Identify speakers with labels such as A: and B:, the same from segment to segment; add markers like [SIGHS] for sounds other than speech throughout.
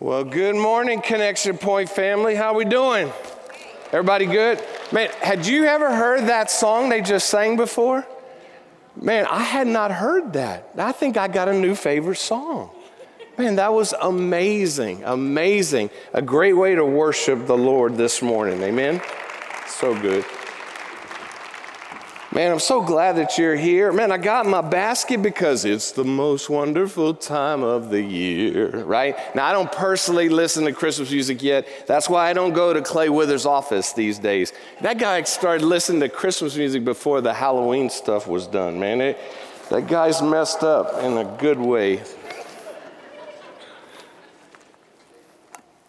A: Well, good morning, Connection Point family. How we doing? Everybody good? Man, had you ever heard that song they just sang before? Man, I had not heard that. I think I got a new favorite song. Man, that was amazing, amazing. A great way to worship the Lord this morning. Amen. So good. Man, I'm so glad that you're here. Man, I got my basket because it's the most wonderful time of the year, right? Now, I don't personally listen to Christmas music yet. That's why I don't go to Clay Withers' office these days. That guy started listening to Christmas music before the Halloween stuff was done, man. It, that guy's messed up in a good way.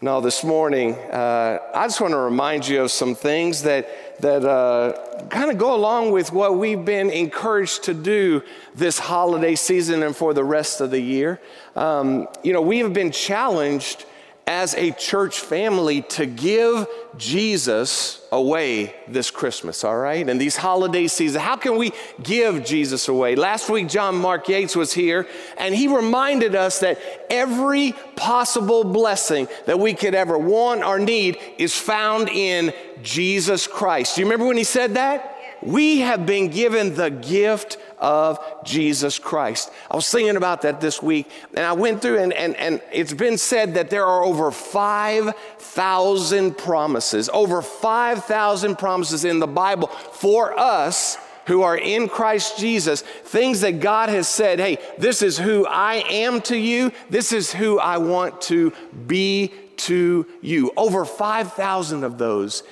A: No, this morning, uh, I just want to remind you of some things that, that uh, kind of go along with what we've been encouraged to do this holiday season and for the rest of the year. Um, you know, we have been challenged as a church family to give Jesus away this Christmas, all right? And these holiday seasons, how can we give Jesus away? Last week, John Mark Yates was here, and he reminded us that every possible blessing that we could ever want or need is found in Jesus Christ. Do you remember when he said that? We have been given the gift of Jesus Christ. I was thinking about that this week, and I went through, and, and, and it's been said that there are over 5,000 promises, over 5,000 promises in the Bible for us who are in Christ Jesus, things that God has said, hey, this is who I am to you, this is who I want to be to you. Over 5,000 of those.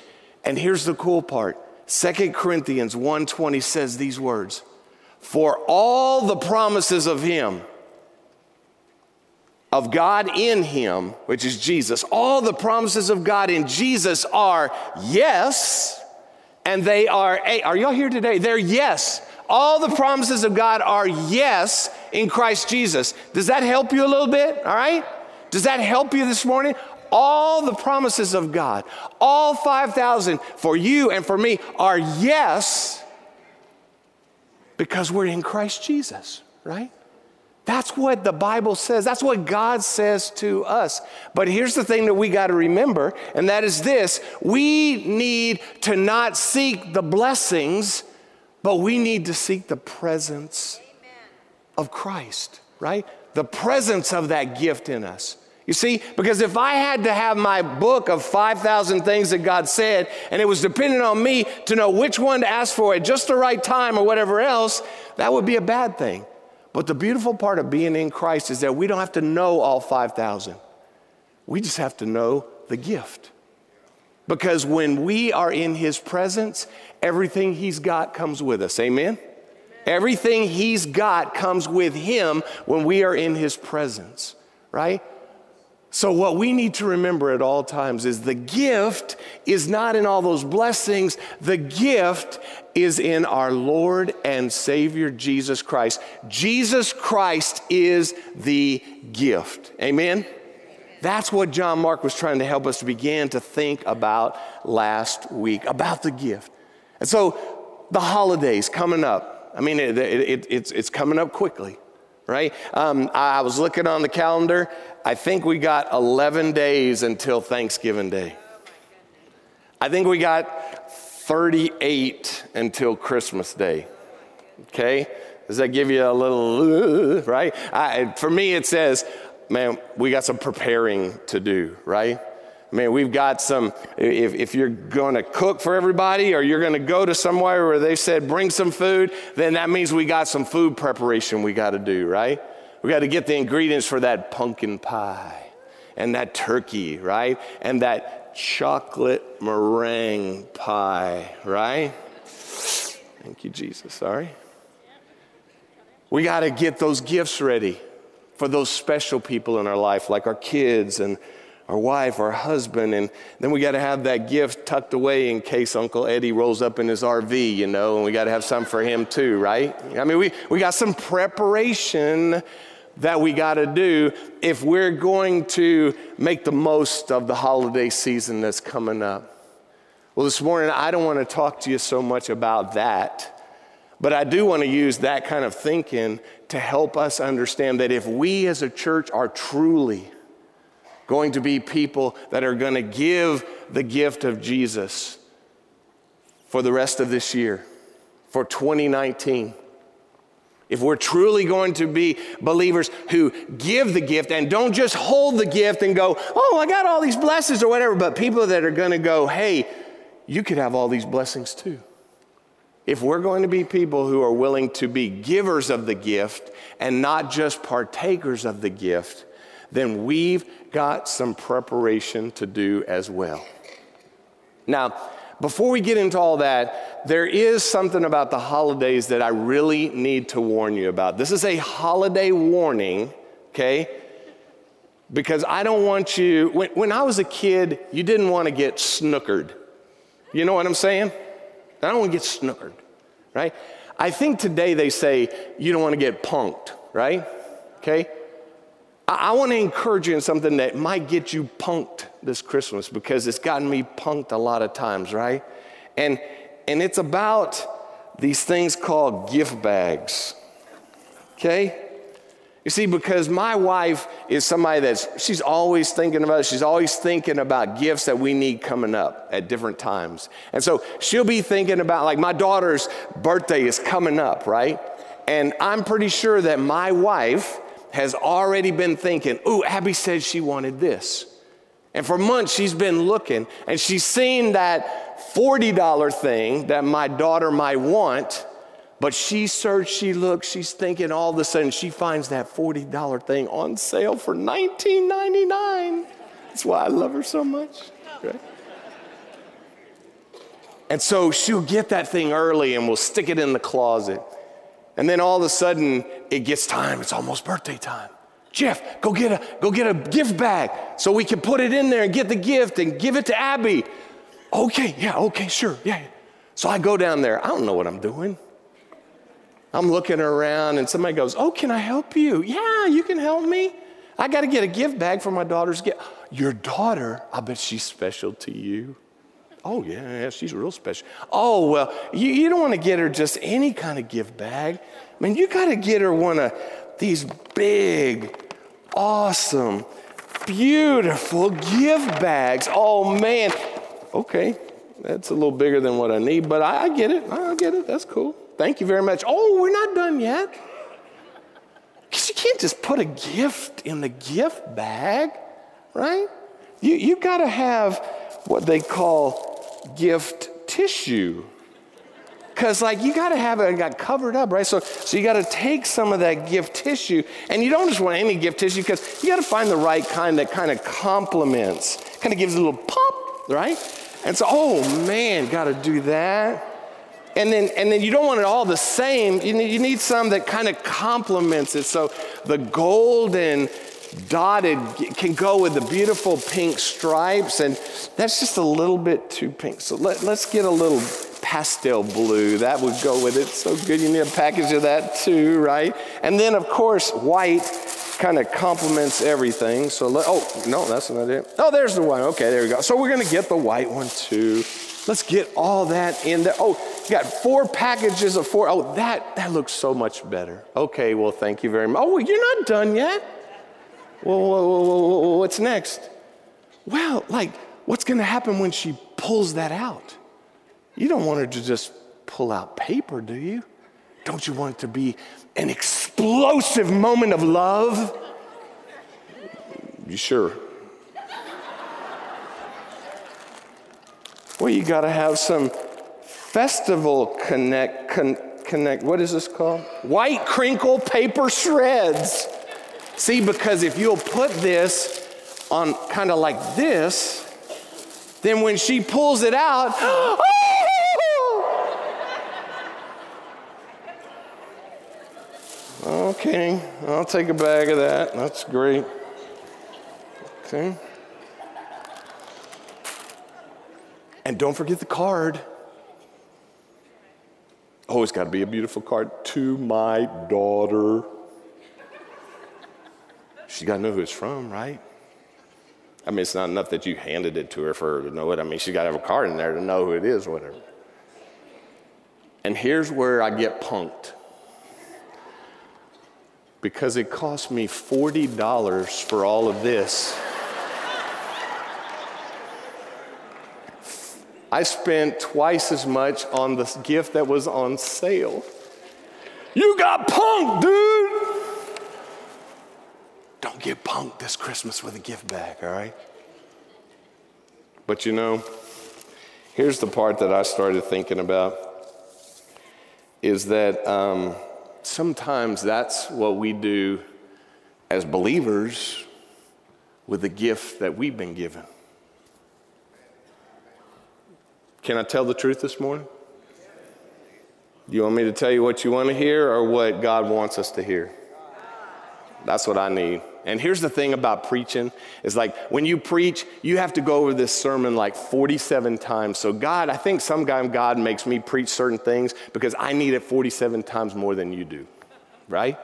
A: And here's the cool part. 2 Corinthians 1:20 says these words for all the promises of Him, of God in Him, which is Jesus, all the promises of God in Jesus are yes, and they are, hey, are y'all here today? They're yes. All the promises of God are yes in Christ Jesus. Does that help you a little bit? All right? Does that help you this morning? All the promises of God, all 5,000 for you and for me are yes because we're in Christ Jesus, right? That's what the Bible says. That's what God says to us. But here's the thing that we got to remember, and that is this we need to not seek the blessings, but we need to seek the presence Amen. of Christ, right? The presence of that gift in us. You see, because if I had to have my book of 5,000 things that God said, and it was dependent on me to know which one to ask for at just the right time or whatever else, that would be a bad thing. But the beautiful part of being in Christ is that we don't have to know all 5,000. We just have to know the gift. Because when we are in His presence, everything He's got comes with us. Amen? Everything He's got comes with Him when we are in His presence, right? So, what we need to remember at all times is the gift is not in all those blessings, the gift is in our Lord and Savior Jesus Christ. Jesus Christ is the gift. Amen? That's what John Mark was trying to help us begin to think about last week about the gift. And so, the holidays coming up, I mean, it, it, it, it's, it's coming up quickly right? Um, I was looking on the calendar. I think we got 11 days until Thanksgiving Day. I think we got 38 until Christmas Day. Okay? Does that give you a little, uh, right? I, for me, it says, man, we got some preparing to do, right? Man, we've got some, if, if you're going to cook for everybody or you're going to go to somewhere where they said bring some food, then that means we got some food preparation we got to do, right? We got to get the ingredients for that pumpkin pie and that turkey, right? And that chocolate meringue pie, right? Thank you, Jesus. Sorry. We got to get those gifts ready for those special people in our life, like our kids and our wife, our husband, and then we got to have that gift tucked away in case Uncle Eddie rolls up in his RV, you know, and we got to have some for him too, right? I mean, we, we got some preparation that we got to do if we're going to make the most of the holiday season that's coming up. Well, this morning, I don't want to talk to you so much about that, but I do want to use that kind of thinking to help us understand that if we as a church are truly going to be people that are going to give the gift of Jesus for the rest of this year, for 2019. If we're truly going to be believers who give the gift and don't just hold the gift and go, oh, I got all these blessings or whatever, but people that are going to go, hey, you could have all these blessings too. If we're going to be people who are willing to be givers of the gift and not just partakers of the gift, then we've got some preparation to do as well. Now, before we get into all that, there is something about the holidays that I really need to warn you about. This is a holiday warning, okay? Because I don't want you, when, when I was a kid, you didn't want to get snookered. You know what I'm saying? I don't want to get snookered, right? I think today they say you don't want to get punked, right? Okay? I, want to encourage you in something that might get you punked this Christmas because it's gotten me punked a lot of times, right? And, and it's about these things called gift bags, okay? You see, because my wife is somebody that's, she's always thinking about, she's always thinking about gifts that we need coming up at different times. And so she'll be thinking about, like, my daughter's birthday is coming up, right? And I'm pretty sure that my wife has already been thinking, ooh, Abby said she wanted this. And for months she's been looking and she's seen that $40 thing that my daughter might want but she searched, she looked, she's thinking all of a sudden she finds that $40 thing on sale for $19.99. That's why I love her so much. Right? And so she'll get that thing early and we'll stick it in the closet. And then all of a sudden it gets time, it's almost birthday time. Jeff, go get a go get a gift bag so we can put it in there and get the gift and give it to Abby. Okay, yeah, okay, sure, yeah. So I go down there. I don't know what I'm doing. I'm looking around and somebody goes, Oh, can I help you? Yeah, you can help me. I got to get a gift bag for my daughter's gift. Your daughter, I bet she's special to you. Oh, yeah, yeah, she's real special. Oh, well, you, you don't want to get her just any kind of gift bag. I mean, you got to get her one of these big, awesome, beautiful gift bags. Oh, man. Okay, that's a little bigger than what I need, but I, I get it. I get it. That's cool. Thank you very much. Oh, we're not done yet. Because you can't just put a gift in the gift bag, right? You, you got to have what they call gift tissue. Because, like, you got to have it got covered up, right? So, so you got to take some of that gift tissue, and you don't just want any gift tissue because you got to find the right kind that kind of complements, kind of gives a little pop, right? And so, oh man, got to do that and then and then you don't want it all the same you need, you need some that kind of complements it so the golden dotted can go with the beautiful pink stripes and that's just a little bit too pink so let, let's get a little pastel blue that would go with it so good you need a package of that too right and then of course white kind of complements everything so let, oh no that's not it oh there's the white okay there we go so we're going to get the white one too Let's get all that in there. Oh, got four packages of four. Oh, that, that looks so much better. Okay, well, thank you very much. Oh, you're not done yet? Well, what's next? Well, like, what's going to happen when she pulls that out? You don't want her to just pull out paper, do you? Don't you want it to be an explosive moment of love? You sure? Well, you got to have some festival connect, con, connect, what is this called? White crinkle paper shreds. See, because if you'll put this on kind of like this, then when she pulls it out, [GASPS] oh! okay, I'll take a bag of that. That's great. Okay. And don't forget the card. Oh, it's got to be a beautiful card to my daughter. She's got to know who it's from, right? I mean, it's not enough that you handed it to her for her to know it. I mean, she's got to have a card in there to know who it is, whatever. And here's where I get punked because it cost me $40 for all of this. I spent twice as much on the gift that was on sale. You got punked, dude! Punked this Christmas with a gift bag, all right? But you know, here's the part that I started thinking about is that um, sometimes that's what we do as believers with the gift that we've been given. Can I tell the truth this morning? You want me to tell you what you want to hear or what God wants us to hear? That's what I need. And here's the thing about preaching is like when you preach, you have to go over this sermon like 47 times. So God, I think sometimes God makes me preach certain things because I need it 47 times more than you do. Right?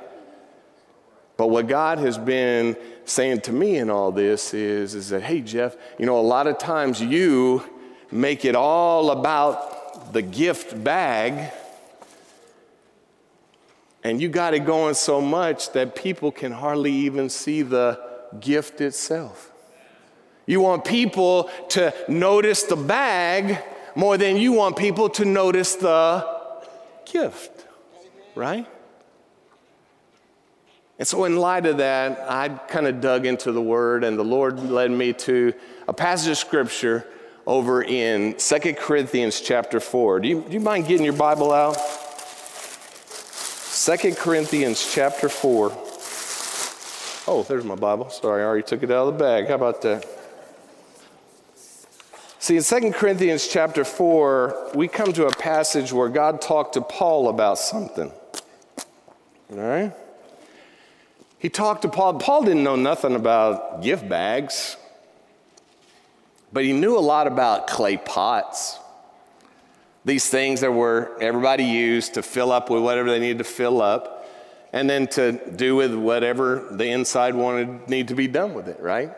A: But what God has been saying to me in all this is, is that, hey, Jeff, you know, a lot of times you make it all about the gift bag, and you got it going so much that people can hardly even see the gift itself. You want people to notice the bag more than you want people to notice the gift, right? And so, in light of that, I kind of dug into the word, and the Lord led me to a passage of scripture over in 2 Corinthians chapter 4. Do you, do you mind getting your Bible out? 2 Corinthians chapter 4. Oh, there's my Bible. Sorry, I already took it out of the bag. How about that? See, in 2 Corinthians chapter 4, we come to a passage where God talked to Paul about something. All right? He talked to Paul. Paul didn't know nothing about gift bags. But he knew a lot about clay pots. These things that were everybody used to fill up with whatever they needed to fill up, and then to do with whatever the inside wanted need to be done with it, right?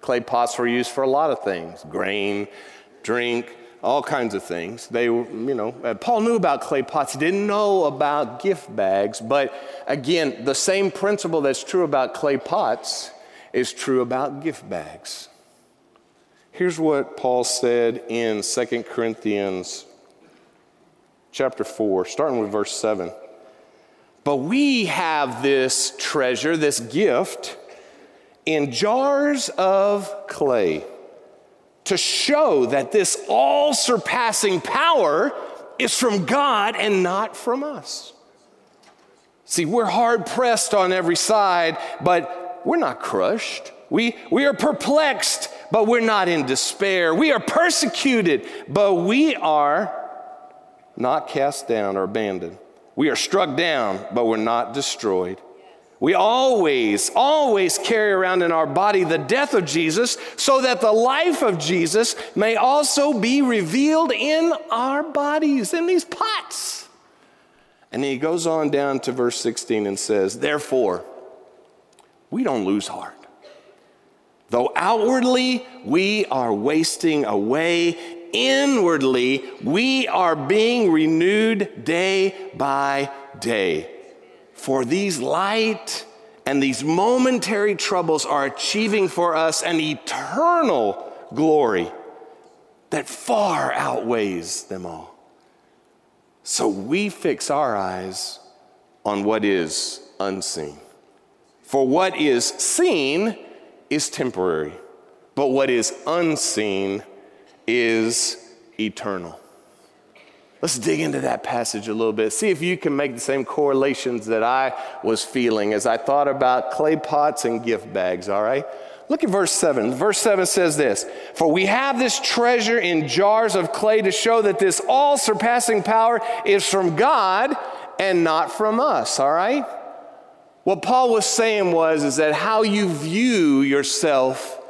A: Clay pots were used for a lot of things grain, drink, all kinds of things. They, you know, uh, Paul knew about clay pots, he didn't know about gift bags, but again, the same principle that's true about clay pots is true about gift bags. Here's what Paul said in 2 Corinthians chapter 4, starting with verse 7. But we have this treasure, this gift, in jars of clay to show that this all surpassing power is from God and not from us. See, we're hard pressed on every side, but we're not crushed. We, we are perplexed, but we're not in despair. We are persecuted, but we are not cast down or abandoned. We are struck down, but we're not destroyed. We always, always carry around in our body the death of Jesus so that the life of Jesus may also be revealed in our bodies, in these pots. And he goes on down to verse 16 and says, Therefore, we don't lose heart. Though outwardly we are wasting away, inwardly we are being renewed day by day. For these light and these momentary troubles are achieving for us an eternal glory that far outweighs them all. So we fix our eyes on what is unseen. For what is seen is temporary, but what is unseen is eternal. Let's dig into that passage a little bit. See if you can make the same correlations that I was feeling as I thought about clay pots and gift bags, all right? Look at verse 7. Verse 7 says this For we have this treasure in jars of clay to show that this all surpassing power is from God and not from us, all right? What Paul was saying was is that how you view yourself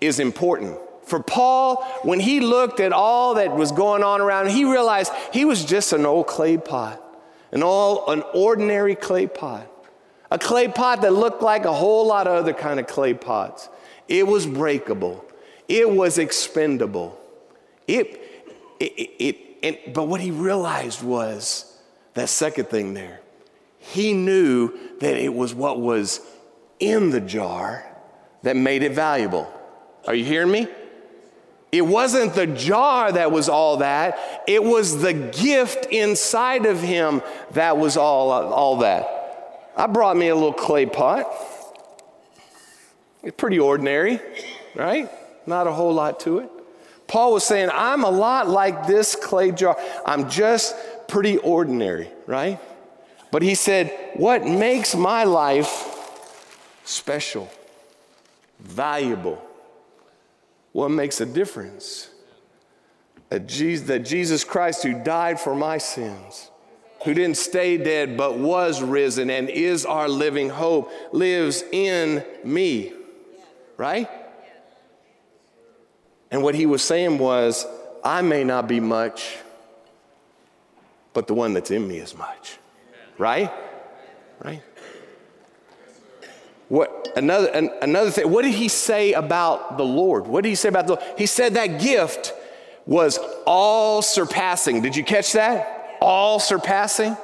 A: is important. For Paul, when he looked at all that was going on around, he realized he was just an old clay pot, an all an ordinary clay pot. A clay pot that looked like a whole lot of other kind of clay pots. It was breakable. It was expendable. It, it, it, it but what he realized was that second thing there he knew that it was what was in the jar that made it valuable. Are you hearing me? It wasn't the jar that was all that, it was the gift inside of him that was all, all that. I brought me a little clay pot. It's pretty ordinary, right? Not a whole lot to it. Paul was saying, I'm a lot like this clay jar. I'm just pretty ordinary, right? But he said, What makes my life special, valuable? What makes a difference? That Jesus Christ, who died for my sins, who didn't stay dead but was risen and is our living hope, lives in me. Right? And what he was saying was, I may not be much, but the one that's in me is much. Right? Right? What another an, another thing, what did he say about the Lord? What did he say about the He said that gift was all surpassing. Did you catch that? All surpassing?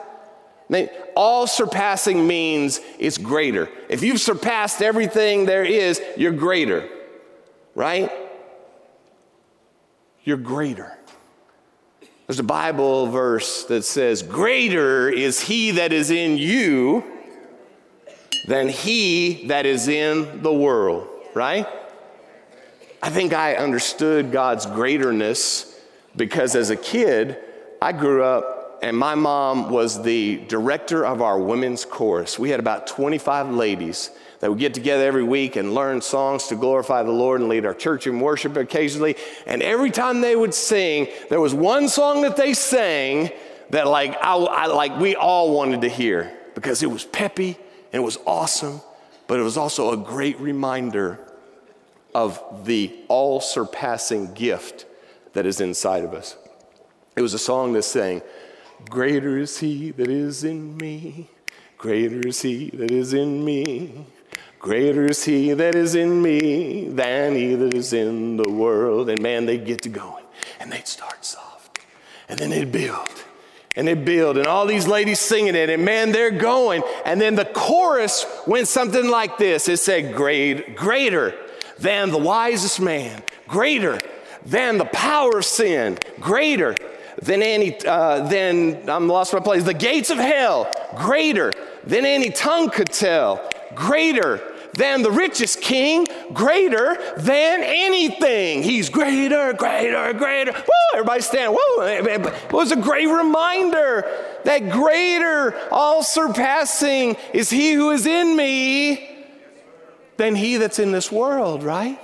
A: All surpassing means it's greater. If you've surpassed everything there is, you're greater, right? You're greater. There's a Bible verse that says, Greater is he that is in you than he that is in the world, right? I think I understood God's greaterness because as a kid, I grew up and my mom was the director of our women's chorus. We had about 25 ladies that would get together every week and learn songs to glorify the Lord and lead our church in worship occasionally. And every time they would sing, there was one song that they sang that like I, I like we all wanted to hear because it was peppy and it was awesome, but it was also a great reminder of the all surpassing gift that is inside of us. It was a song that sang, Greater is he that is in me, greater is he that is in me. Greater is he that is in me than he that is in the world. And man, they'd get to going and they'd start soft. And then they'd build and they build, and all these ladies singing it, and man, they're going. And then the chorus went something like this it said, Great, Greater than the wisest man, greater than the power of sin, greater than any, uh, than, I'm lost my place, the gates of hell, greater than any tongue could tell, greater than the richest king, greater than anything. He's greater, greater, greater. Woo, everybody stand. Woo. It was a great reminder that greater, all surpassing is he who is in me than he that's in this world, right?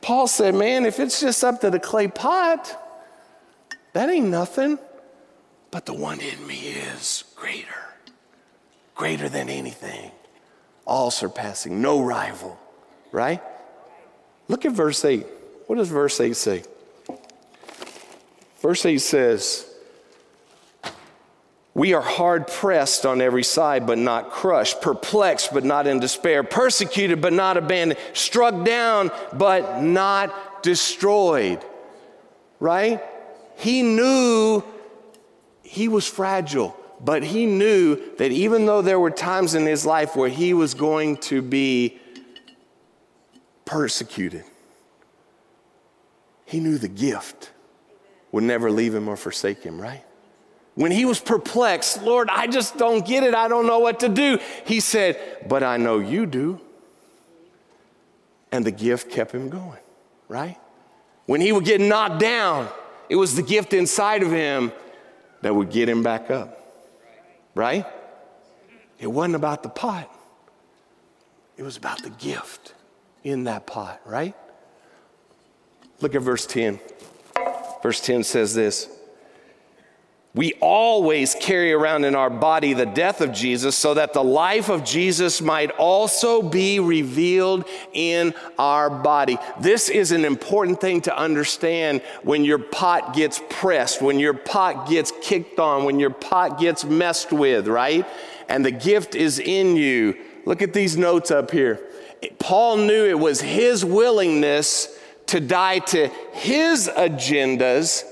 A: Paul said, man, if it's just up to the clay pot, that ain't nothing. But the one in me is greater, greater than anything all surpassing, no rival, right? Look at verse 8. What does verse 8 say? Verse 8 says, We are hard pressed on every side, but not crushed, perplexed, but not in despair, persecuted, but not abandoned, struck down, but not destroyed, right? He knew he was fragile but he knew that even though there were times in his life where he was going to be persecuted, he knew the gift would never leave him or forsake him, right? When he was perplexed, Lord, I just don't get it. I don't know what to do. He said, But I know you do. And the gift kept him going, right? When he would get knocked down, it was the gift inside of him that would get him back up right? It wasn't about the pot, it was about the gift in that pot, right? Look at verse 10. Verse 10 says this We always carry around in our body the death of Jesus so that the life of Jesus might also be revealed in our body. This is an important thing to understand when your pot gets pressed, when your pot gets kicked on, when your pot gets messed with, right? And the gift is in you. Look at these notes up here. Paul knew it was his willingness to die to his agendas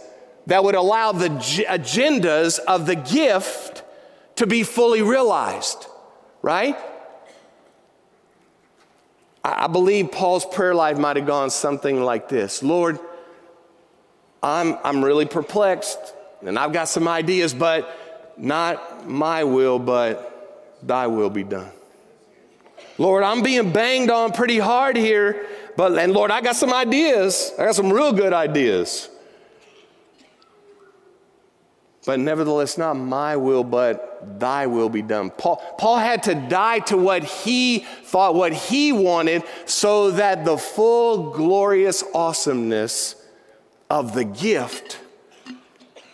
A: that would allow the agendas of the gift to be fully realized, right? I believe Paul's prayer life might have gone something like this Lord, I'm, I'm really perplexed and I've got some ideas, but not my will, but thy will be done. Lord, I'm being banged on pretty hard here, but, and Lord, I got some ideas. I got some real good ideas. But nevertheless, not my will, but thy will be done. Paul, Paul had to die to what he thought, what he wanted, so that the full glorious awesomeness of the gift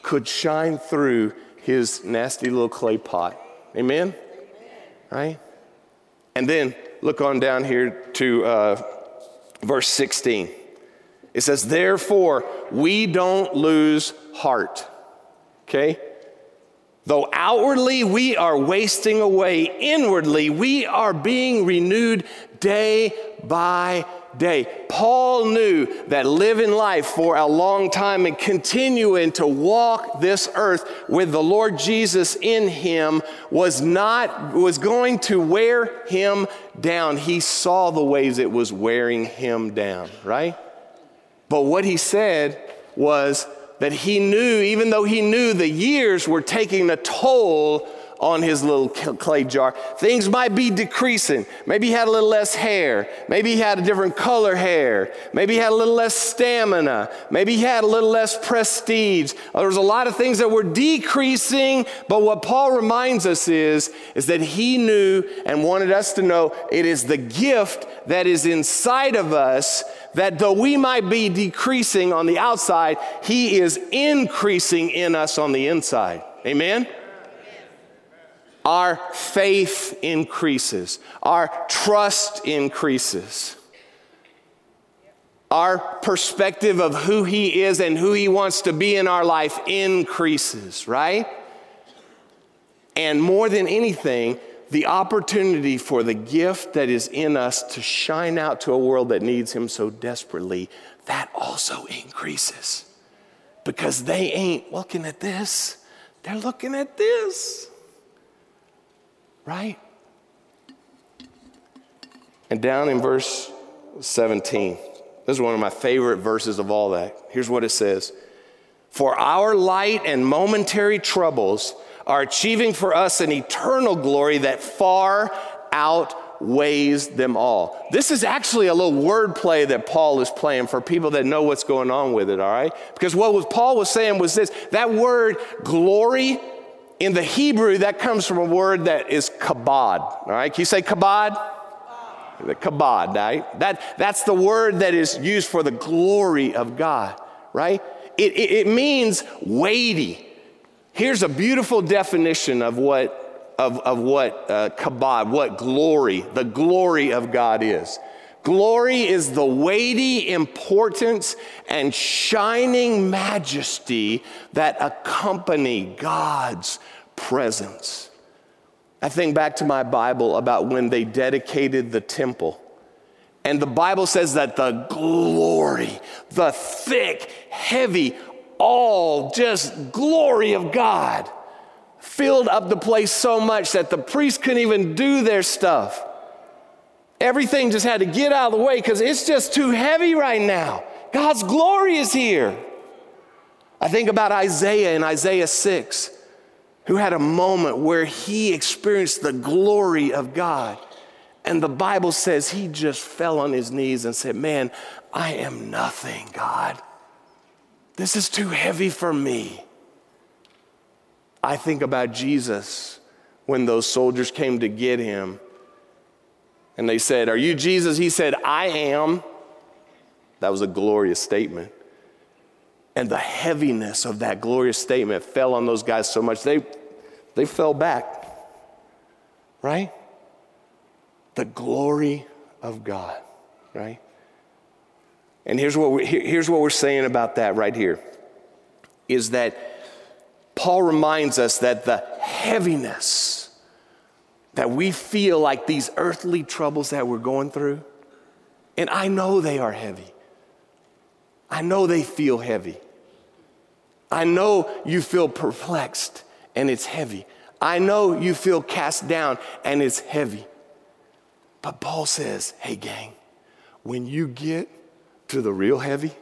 A: could shine through his nasty little clay pot. Amen? Right? And then look on down here to uh, verse 16. It says, Therefore, we don't lose heart. Okay? Though outwardly we are wasting away, inwardly we are being renewed day by day. Paul knew that living life for a long time and continuing to walk this earth with the Lord Jesus in him was not was going to wear him down. He saw the ways it was wearing him down, right? But what he said was that he knew even though he knew the years were taking a toll on his little clay jar. Things might be decreasing. Maybe he had a little less hair. Maybe he had a different color hair. Maybe he had a little less stamina. Maybe he had a little less prestige. There was a lot of things that were decreasing, but what Paul reminds us is, is that he knew and wanted us to know it is the gift that is inside of us that though we might be decreasing on the outside, he is increasing in us on the inside. Amen? Our faith increases, our trust increases, our perspective of who He is and who He wants to be in our life increases, right? And more than anything, the opportunity for the gift that is in us to shine out to a world that needs Him so desperately, that also increases. Because they ain't looking at this, they're looking at this right? And down in verse 17, this is one of my favorite verses of all that. Here's what it says For our light and momentary troubles are achieving for us an eternal glory that far outweighs them all. This is actually a little wordplay that Paul is playing for people that know what's going on with it, all right? Because what Paul was saying was this that word glory in the Hebrew, that comes from a word that is kabod. All right, can you say kabod? The kabod, right? That, that's the word that is used for the glory of God, right? It, it, it means weighty. Here's a beautiful definition of what, of, of what uh, kabod, what glory, the glory of God is. Glory is the weighty importance and shining majesty that accompany God's presence. I think back to my Bible about when they dedicated the temple. And the Bible says that the glory, the thick, heavy, all just glory of God filled up the place so much that the priests couldn't even do their stuff. Everything just had to get out of the way because it's just too heavy right now. God's glory is here. I think about Isaiah in Isaiah 6, who had a moment where he experienced the glory of God. And the Bible says he just fell on his knees and said, Man, I am nothing, God. This is too heavy for me. I think about Jesus when those soldiers came to get him and they said, Are you Jesus? He said, I am. That was a glorious statement. And the heaviness of that glorious statement fell on those guys so much, they, they fell back. Right? The glory of God, right? And here's what, we, here's what we're saying about that right here is that Paul reminds us that the heaviness that we feel like these earthly troubles that we're going through, and I know they are heavy. I know they feel heavy. I know you feel perplexed and it's heavy. I know you feel cast down and it's heavy. But Paul says, hey, gang, when you get to the real heavy.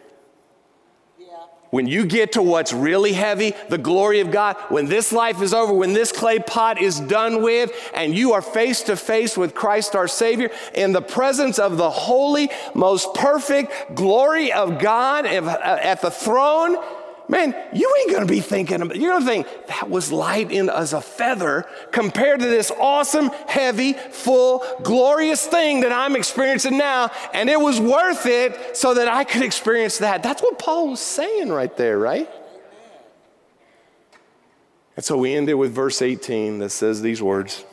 A: When you get to what's really heavy, the glory of God, when this life is over, when this clay pot is done with, and you are face to face with Christ our Savior in the presence of the holy, most perfect glory of God uh, at the throne, man, you ain't gonna be thinking, about, you're gonna think, that was light in as a feather compared to this awesome, heavy, full, glorious thing that I'm experiencing now, and it was worth it so that I could experience that. That's what Paul was saying right there, right? And so we ended with verse 18 that says these words.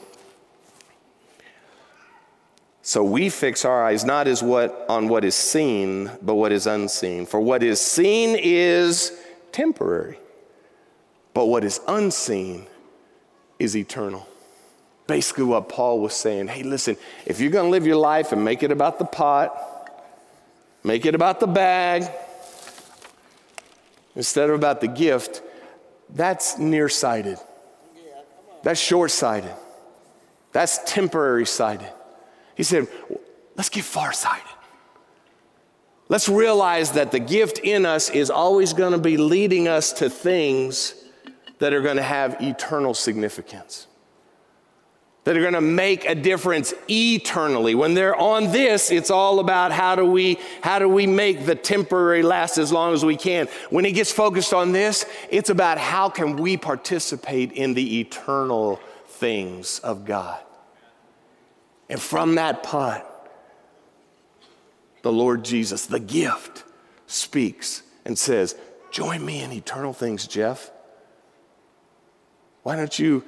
A: So we fix our eyes not as what on what is seen, but what is unseen. For what is seen is temporary. But what is unseen is eternal. Basically, what Paul was saying hey, listen, if you're going to live your life and make it about the pot, make it about the bag, instead of about the gift, that's nearsighted. That's short sighted. That's temporary sighted. He said, let's get farsighted. Let's realize that the gift in us is always going to be leading us to things that are going to have eternal significance, that are going to make a difference eternally. When they're on this, it's all about how do we how do we make the temporary last as long as we can. When it gets focused on this, it's about how can we participate in the eternal things of God. And from that pot, the Lord Jesus, the gift, speaks and says, Join me in eternal things, Jeff. Why don't you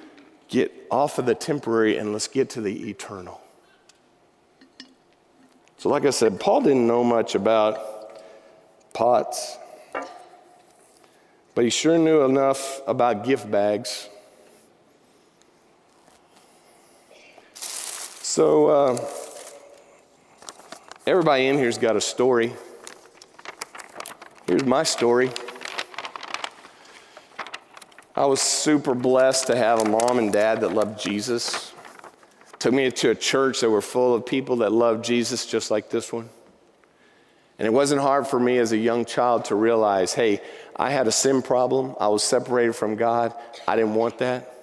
A: get off of the temporary and let's get to the eternal? So, like I said, Paul didn't know much about pots, but he sure knew enough about gift bags. So, uh, Everybody in here's got a story. Here's my story. I was super blessed to have a mom and dad that loved Jesus. Took me to a church that were full of people that loved Jesus just like this one. And it wasn't hard for me as a young child to realize hey, I had a sin problem. I was separated from God. I didn't want that.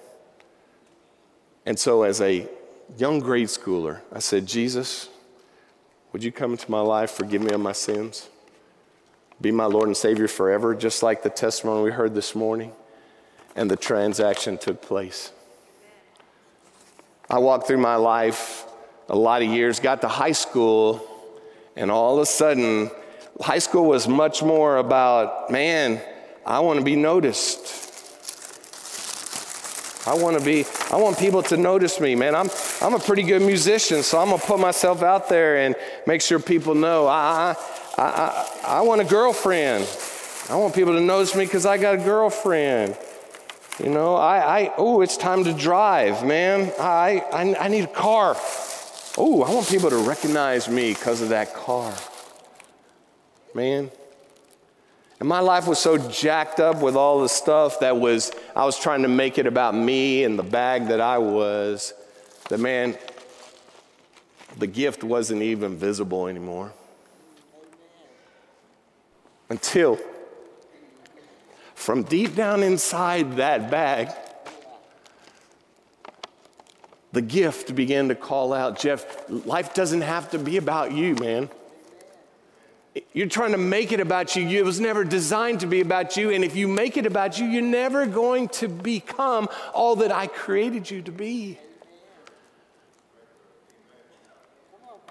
A: And so, as a young grade schooler, I said, Jesus, would you come into my life, forgive me of my sins? Be my Lord and Savior forever, just like the testimony we heard this morning and the transaction took place. I walked through my life a lot of years, got to high school, and all of a sudden, high school was much more about, man, I want to be noticed. I want to be, I want people to notice me, man. I'm, I'm a pretty good musician, so I'm going to put myself out there and make sure people know I, I, I, I want a girlfriend. I want people to notice me because I got a girlfriend. You know, I, I oh, it's time to drive, man. I, I, I need a car. Oh, I want people to recognize me because of that car. Man, and my life was so jacked up with all the stuff that was, I was trying to make it about me and the bag that I was, that man, the gift wasn't even visible anymore. Until from deep down inside that bag, the gift began to call out Jeff, life doesn't have to be about you, man. You're trying to make it about you. It was never designed to be about you. And if you make it about you, you're never going to become all that I created you to be.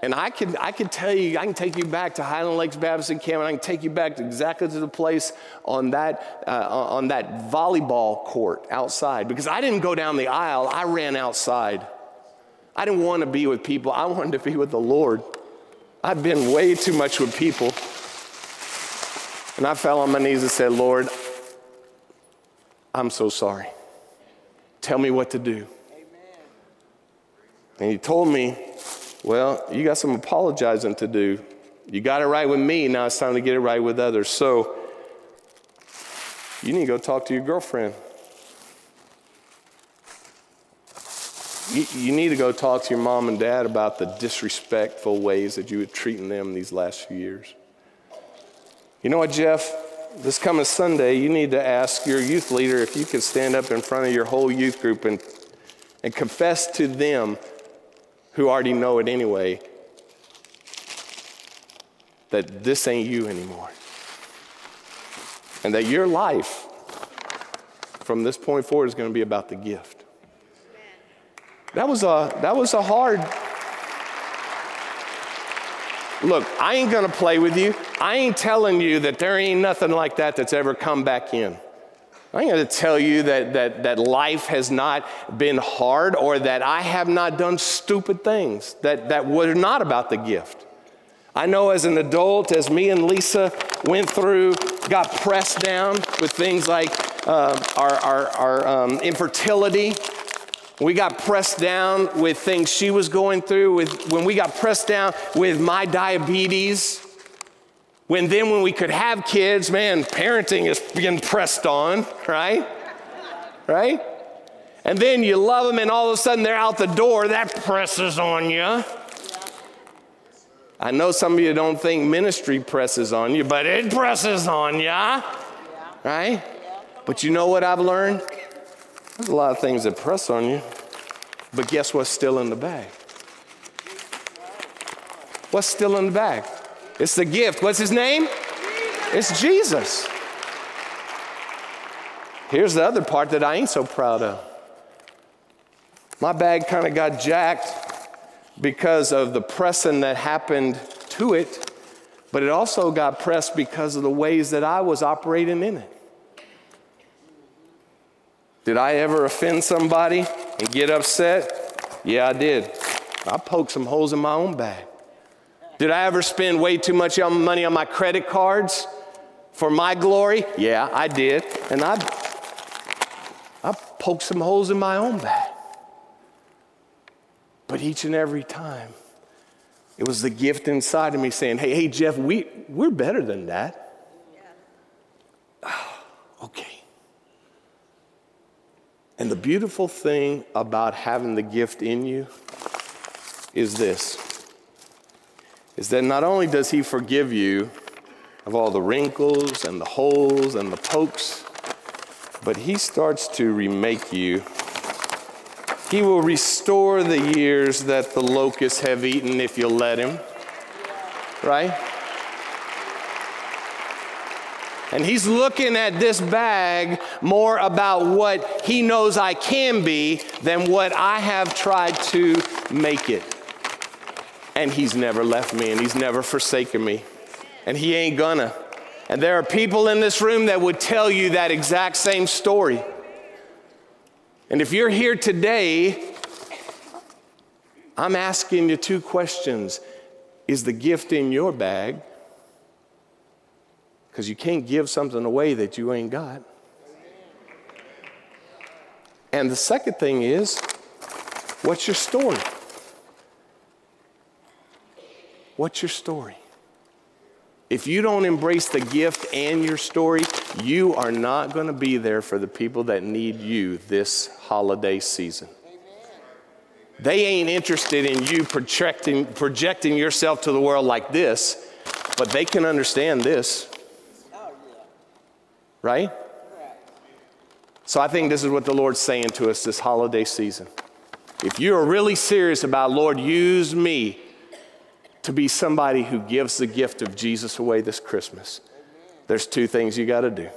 A: And I can, I can tell you, I can take you back to Highland Lakes Baptist Encampment. I can take you back to exactly to the place on that, uh, on that volleyball court outside. Because I didn't go down the aisle, I ran outside. I didn't want to be with people, I wanted to be with the Lord. I've been way too much with people. And I fell on my knees and said, Lord, I'm so sorry. Tell me what to do. Amen. And he told me, Well, you got some apologizing to do. You got it right with me, now it's time to get it right with others. So you need to go talk to your girlfriend. You, you need to go talk to your mom and dad about the disrespectful ways that you were treating them these last few years. You know what, Jeff? this coming Sunday, you need to ask your youth leader if you could stand up in front of your whole youth group and, and confess to them who already know it anyway that this ain't you anymore. And that your life from this point forward is going to be about the gift. That was a, that was a hard. Look, I ain't to play with you. I ain't telling you that there ain't nothing like that that's ever come back in. I ain't going to tell you that, that, that life has not been hard or that I have not done stupid things that, that were not about the gift. I know as an adult, as me and Lisa went through, got pressed down with things like uh, our, our, our um, infertility. We got pressed down with things she was going through, with, when we got pressed down with my diabetes. When then, when we could have kids, man, parenting is being pressed on, right? Right? And then you love them, and all of a sudden they're out the door, that presses on you. I know some of you don't think ministry presses on you, but it presses on you, right? But you know what I've learned? There's a lot of things that press on you, but guess what's still in the bag? What's still in the bag? It's the gift. What's his name? It's Jesus. Here's the other part that I ain't so proud of. My bag kind of got jacked because of the pressing that happened to it, but it also got pressed because of the ways that I was operating in it. Did I ever offend somebody and get upset? Yeah, I did. I poked some holes in my own bag. Did I ever spend way too much money on my credit cards for my glory? Yeah, I did. And I, I poked some holes in my own bag. But each and every time, it was the gift inside of me saying, Hey, hey, Jeff, we, we're better than that. Yeah. [SIGHS] Okay. And the beautiful thing about having the gift in you is this is that not only does he forgive you of all the wrinkles and the holes and the pokes, but he starts to remake you he will restore the years that the locusts have eaten if you'll let Him. Right? And he's looking at this bag more about what he knows I can be than what I have tried to make it. And he's never left me and he's never forsaken me. And he ain't gonna. And there are people in this room that would tell you that exact same story. And if you're here today, I'm asking you two questions. Is the gift in your bag? Because you can't give something away that you ain't got. And the second thing is, what's your story? What's your story? If you don't embrace the gift and your story, you are not going to be there for the people that need you this holiday season. They ain't interested in you projecting, projecting yourself to the world like this, but they can understand this. Right? So I think this is what the Lord's saying to us this holiday season. If you're really serious about, Lord, use me to be somebody who gives the gift of Jesus away this Christmas, there's two things you got to do.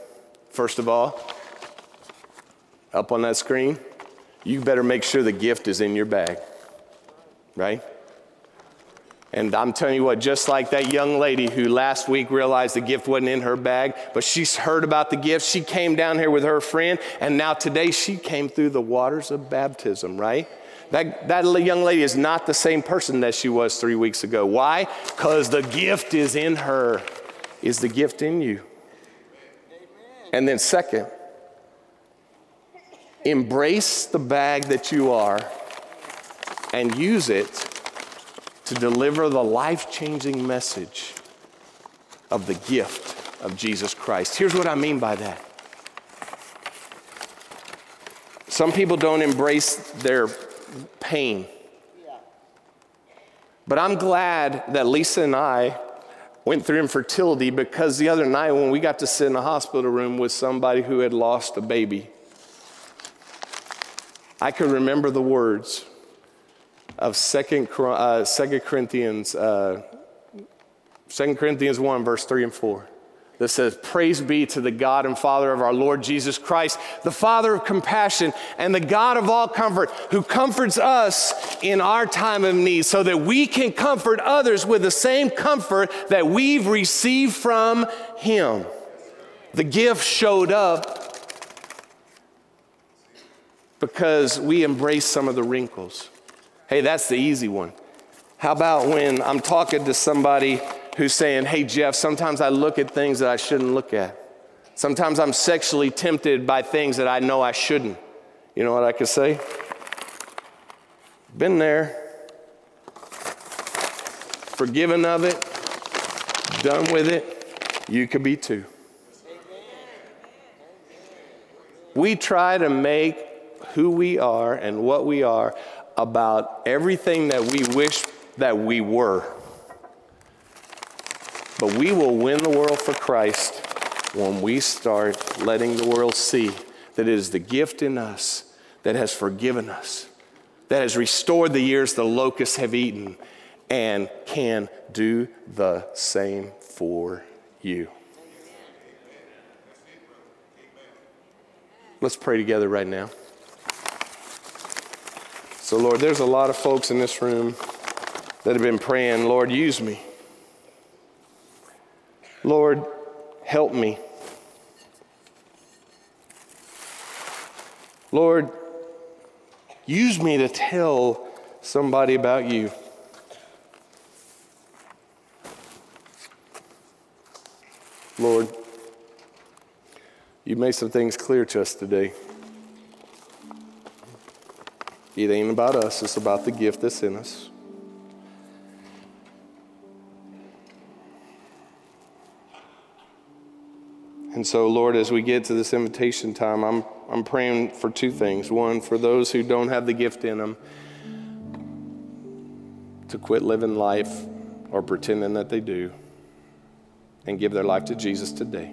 A: First of all, up on that screen, you better make sure the gift is in your bag, right? And I'm telling you what, just like that young lady who last week realized the gift wasn't in her bag, but she's heard about the gift. She came down here with her friend, and now today she came through the waters of baptism, right? That, that young lady is not the same person that she was three weeks ago. Why? Because the gift is in her. Is the gift in you? And then, second, embrace the bag that you are and use it to deliver the life changing message of the gift of Jesus Christ. Here's what I mean by that. Some people don't embrace their pain. But I'm glad that Lisa and I went through infertility because the other night when we got to sit in a hospital room with somebody who had lost a baby, I could remember the words of Second, uh, Second Corinthians, uh, 2 Corinthians 1, verse 3 and 4 that says, Praise be to the God and Father of our Lord Jesus Christ, the Father of compassion and the God of all comfort, who comforts us in our time of need, so that we can comfort others with the same comfort that we've received from Him. The gift showed up because we embrace some of the wrinkles. Hey, that's the easy one. How about when I'm talking to somebody who's saying, Hey, Jeff, sometimes I look at things that I shouldn't look at. Sometimes I'm sexually tempted by things that I know I shouldn't. You know what I could say? Been there. Forgiven of it, done with it. You could be too. We try to make who we are and what we are about everything that we wish that we were. But we will win the world for Christ when we start letting the world see that it is the gift in us that has forgiven us, that has restored the years the locusts have eaten, and can do the same for you. Let's pray together right now. So, Lord, there's a lot of folks in this room that have been praying, Lord, use me. Lord, help me. Lord, use me to tell somebody about you. Lord, you made some things clear to us today. It ain't about us, it's about the gift that's in us. And so, Lord, as we get to this invitation time, I'm, I'm praying for two things. One, for those who don't have the gift in them to quit living life or pretending that they do and give their life to Jesus today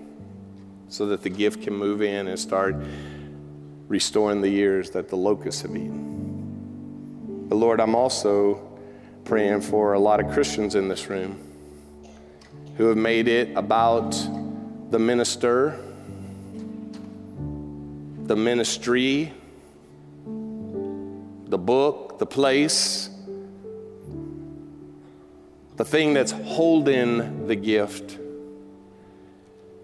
A: so that the gift can move in and start restoring the years that the locusts have eaten. But Lord, I'm also praying for a lot of Christians in this room who have made it about the minister, the ministry, the book, the place, the thing that's holding the gift.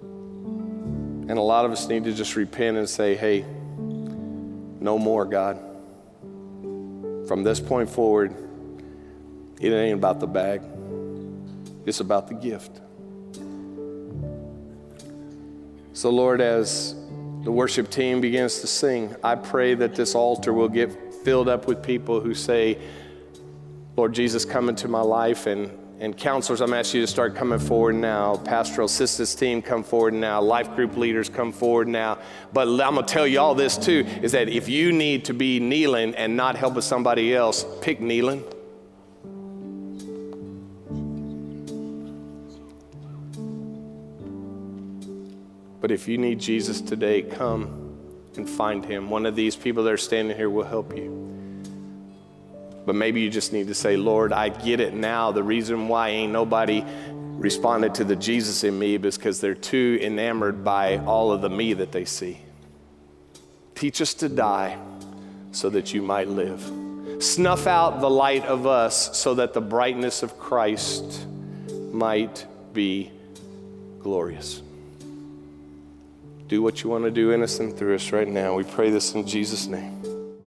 A: And a lot of us need to just repent and say, hey, no more, God. From this point forward, it ain't about the bag, it's about the gift. So, Lord, as the worship team begins to sing, I pray that this altar will get filled up with people who say, Lord Jesus, come into my life. And, and counselors, I'm asking you to start coming forward now. Pastoral assistance team, come forward now. Life group leaders, come forward now. But I'm going to tell you all this too is that if you need to be kneeling and not helping somebody else, pick kneeling. But if you need Jesus today, come and find him. One of these people that are standing here will help you. But maybe you just need to say, Lord, I get it now. The reason why ain't nobody responded to the Jesus in me is because they're too enamored by all of the me that they see. Teach us to die so that you might live. Snuff out the light of us so that the brightness of Christ might be glorious. Do what you want to do in us and through us right now. We pray this in Jesus' name.